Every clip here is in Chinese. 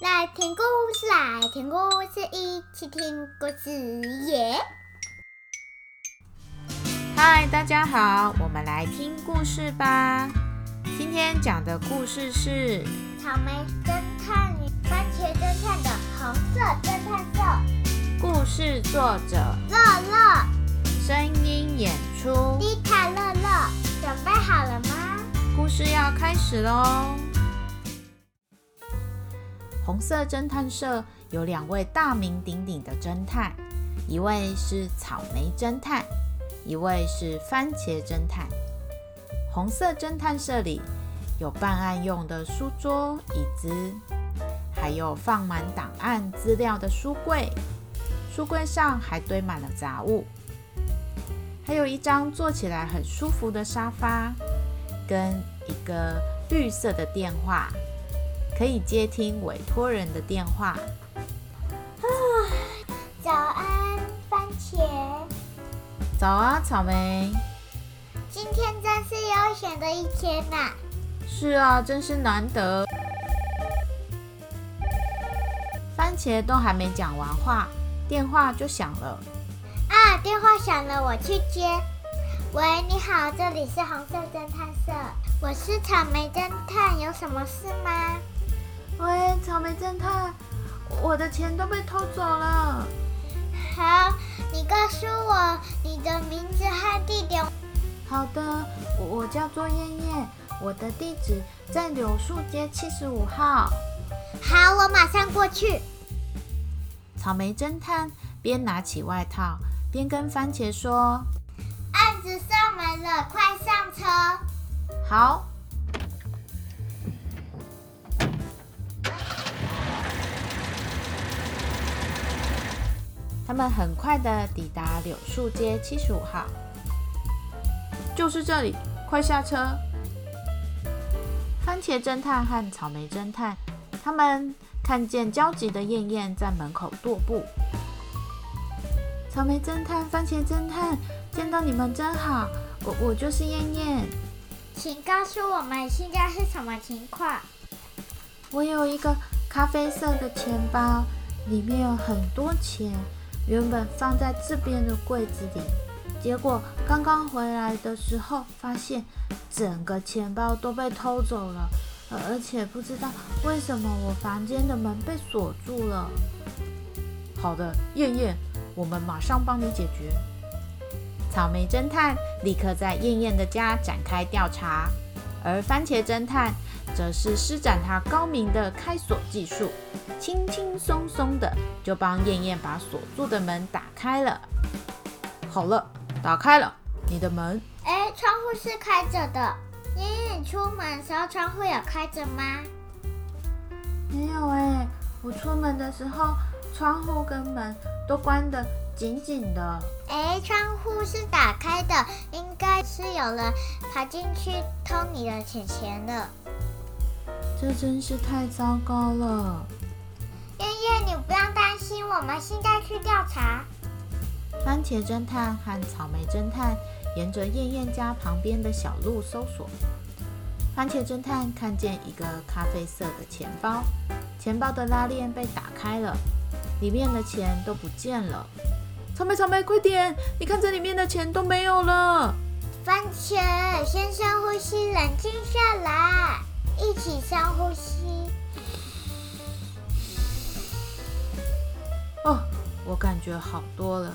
来听故事，来听故事，一起听故事耶！嗨，大家好，我们来听故事吧。今天讲的故事是草莓侦探与番茄侦探的红色侦探社。故事作者乐乐，声音演出丽塔乐乐，准备好了吗？故事要开始喽！红色侦探社有两位大名鼎鼎的侦探，一位是草莓侦探，一位是番茄侦探。红色侦探社里有办案用的书桌、椅子，还有放满档案资料的书柜，书柜上还堆满了杂物，还有一张坐起来很舒服的沙发，跟一个绿色的电话。可以接听委托人的电话。啊，早安，番茄。早啊，草莓。今天真是悠闲的一天呐。是啊，真是难得。番茄都还没讲完话，电话就响了。啊，电话响了，我去接。喂，你好，这里是红色侦探社，我是草莓侦探，有什么事吗？喂，草莓侦探，我的钱都被偷走了。好，你告诉我你的名字和地点。好的，我叫做燕燕，我的地址在柳树街七十五号。好，我马上过去。草莓侦探边拿起外套边跟番茄说：“案子上门了，快上车。”好。他们很快的抵达柳树街七十五号，就是这里，快下车！番茄侦探和草莓侦探，他们看见焦急的燕燕在门口踱步。草莓侦探、番茄侦探，见到你们真好，我我就是燕燕，请告诉我们现在是什么情况？我有一个咖啡色的钱包，里面有很多钱。原本放在这边的柜子里，结果刚刚回来的时候，发现整个钱包都被偷走了，而且不知道为什么我房间的门被锁住了。好的，燕燕，我们马上帮你解决。草莓侦探立刻在燕燕的家展开调查，而番茄侦探。则是施展他高明的开锁技术，轻轻松松的就帮燕燕把锁住的门打开了。好了，打开了你的门。哎，窗户是开着的。燕燕出门时候窗户有开着吗？没有哎，我出门的时候窗户跟门都关得紧紧的。哎，窗户是打开的，应该是有人爬进去偷你的钱钱了。这真是太糟糕了，燕燕，你不要担心，我们现在去调查。番茄侦探和草莓侦探沿着燕燕家旁边的小路搜索。番茄侦探看见一个咖啡色的钱包，钱包的拉链被打开了，里面的钱都不见了。草莓，草莓，快点！你看这里面的钱都没有了。番茄，先深呼吸，冷静下来。一起深呼吸。哦，我感觉好多了。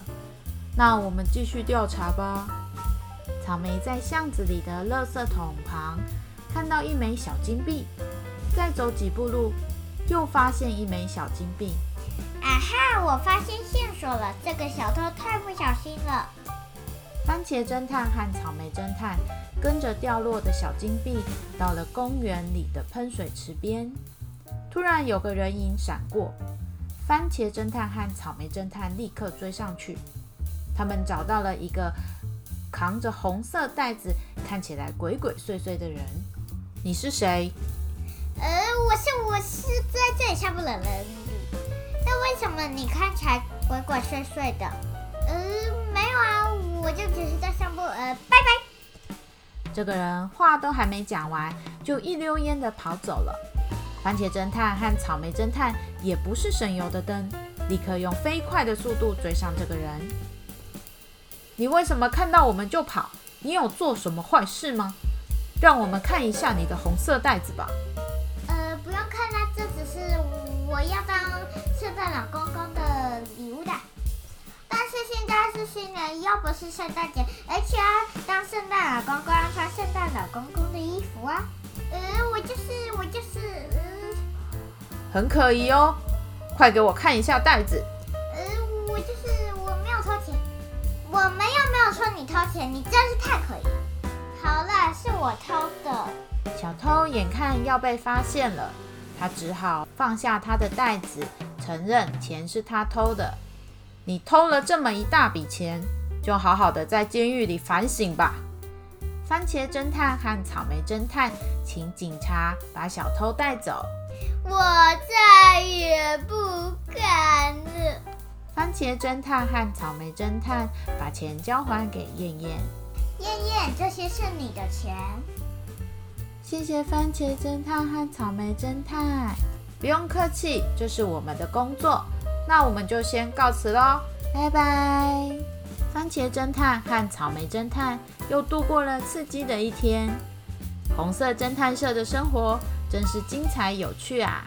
那我们继续调查吧。草莓在巷子里的垃圾桶旁看到一枚小金币，再走几步路，又发现一枚小金币。啊哈！我发现线索了，这个小偷太不小心了。番茄侦探和草莓侦探。跟着掉落的小金币到了公园里的喷水池边，突然有个人影闪过，番茄侦探和草莓侦探立刻追上去。他们找到了一个扛着红色袋子、看起来鬼鬼祟祟的人。你是谁？呃，我是我是在这里散步的人。那为什么你看起来鬼鬼祟祟的？呃，没有啊，我就只是在散步。呃，拜拜。这个人话都还没讲完，就一溜烟的跑走了。番茄侦探和草莓侦探也不是省油的灯，立刻用飞快的速度追上这个人。你为什么看到我们就跑？你有做什么坏事吗？让我们看一下你的红色袋子吧。呃，不用看啦，这只是我要当圣诞老公公的礼物是新年，又不是圣诞节，而且啊，当圣诞老公公要穿圣诞老公公的衣服啊。呃，我就是我就是，嗯，很可疑哦，快给我看一下袋子。呃，我就是我没有偷钱，我们又没有说你偷钱，你真是太可疑。好了，是我偷的。小偷眼看要被发现了，他只好放下他的袋子，承认钱是他偷的。你偷了这么一大笔钱，就好好的在监狱里反省吧。番茄侦探和草莓侦探请警察把小偷带走。我再也不敢了。番茄侦探和草莓侦探把钱交还给燕燕。燕燕，这些是你的钱。谢谢番茄侦探和草莓侦探。不用客气，这是我们的工作。那我们就先告辞喽，拜拜。番茄侦探和草莓侦探又度过了刺激的一天。红色侦探社的生活真是精彩有趣啊！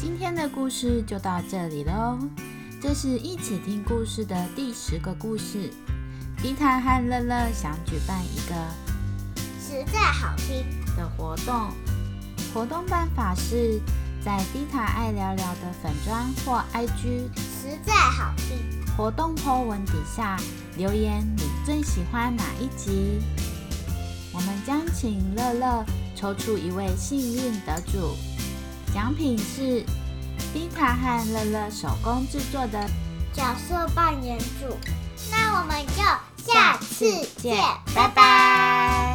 今天的故事就到这里喽。这是一起听故事的第十个故事。迪塔和乐乐想举办一个实在好听的活动，活动办法是。在迪塔爱聊聊的粉砖或 IG，实在好听。活动 po 文底下留言你最喜欢哪一集？我们将请乐乐抽出一位幸运得主，奖品是迪塔和乐乐手工制作的角色扮演组。那我们就下次见，拜拜。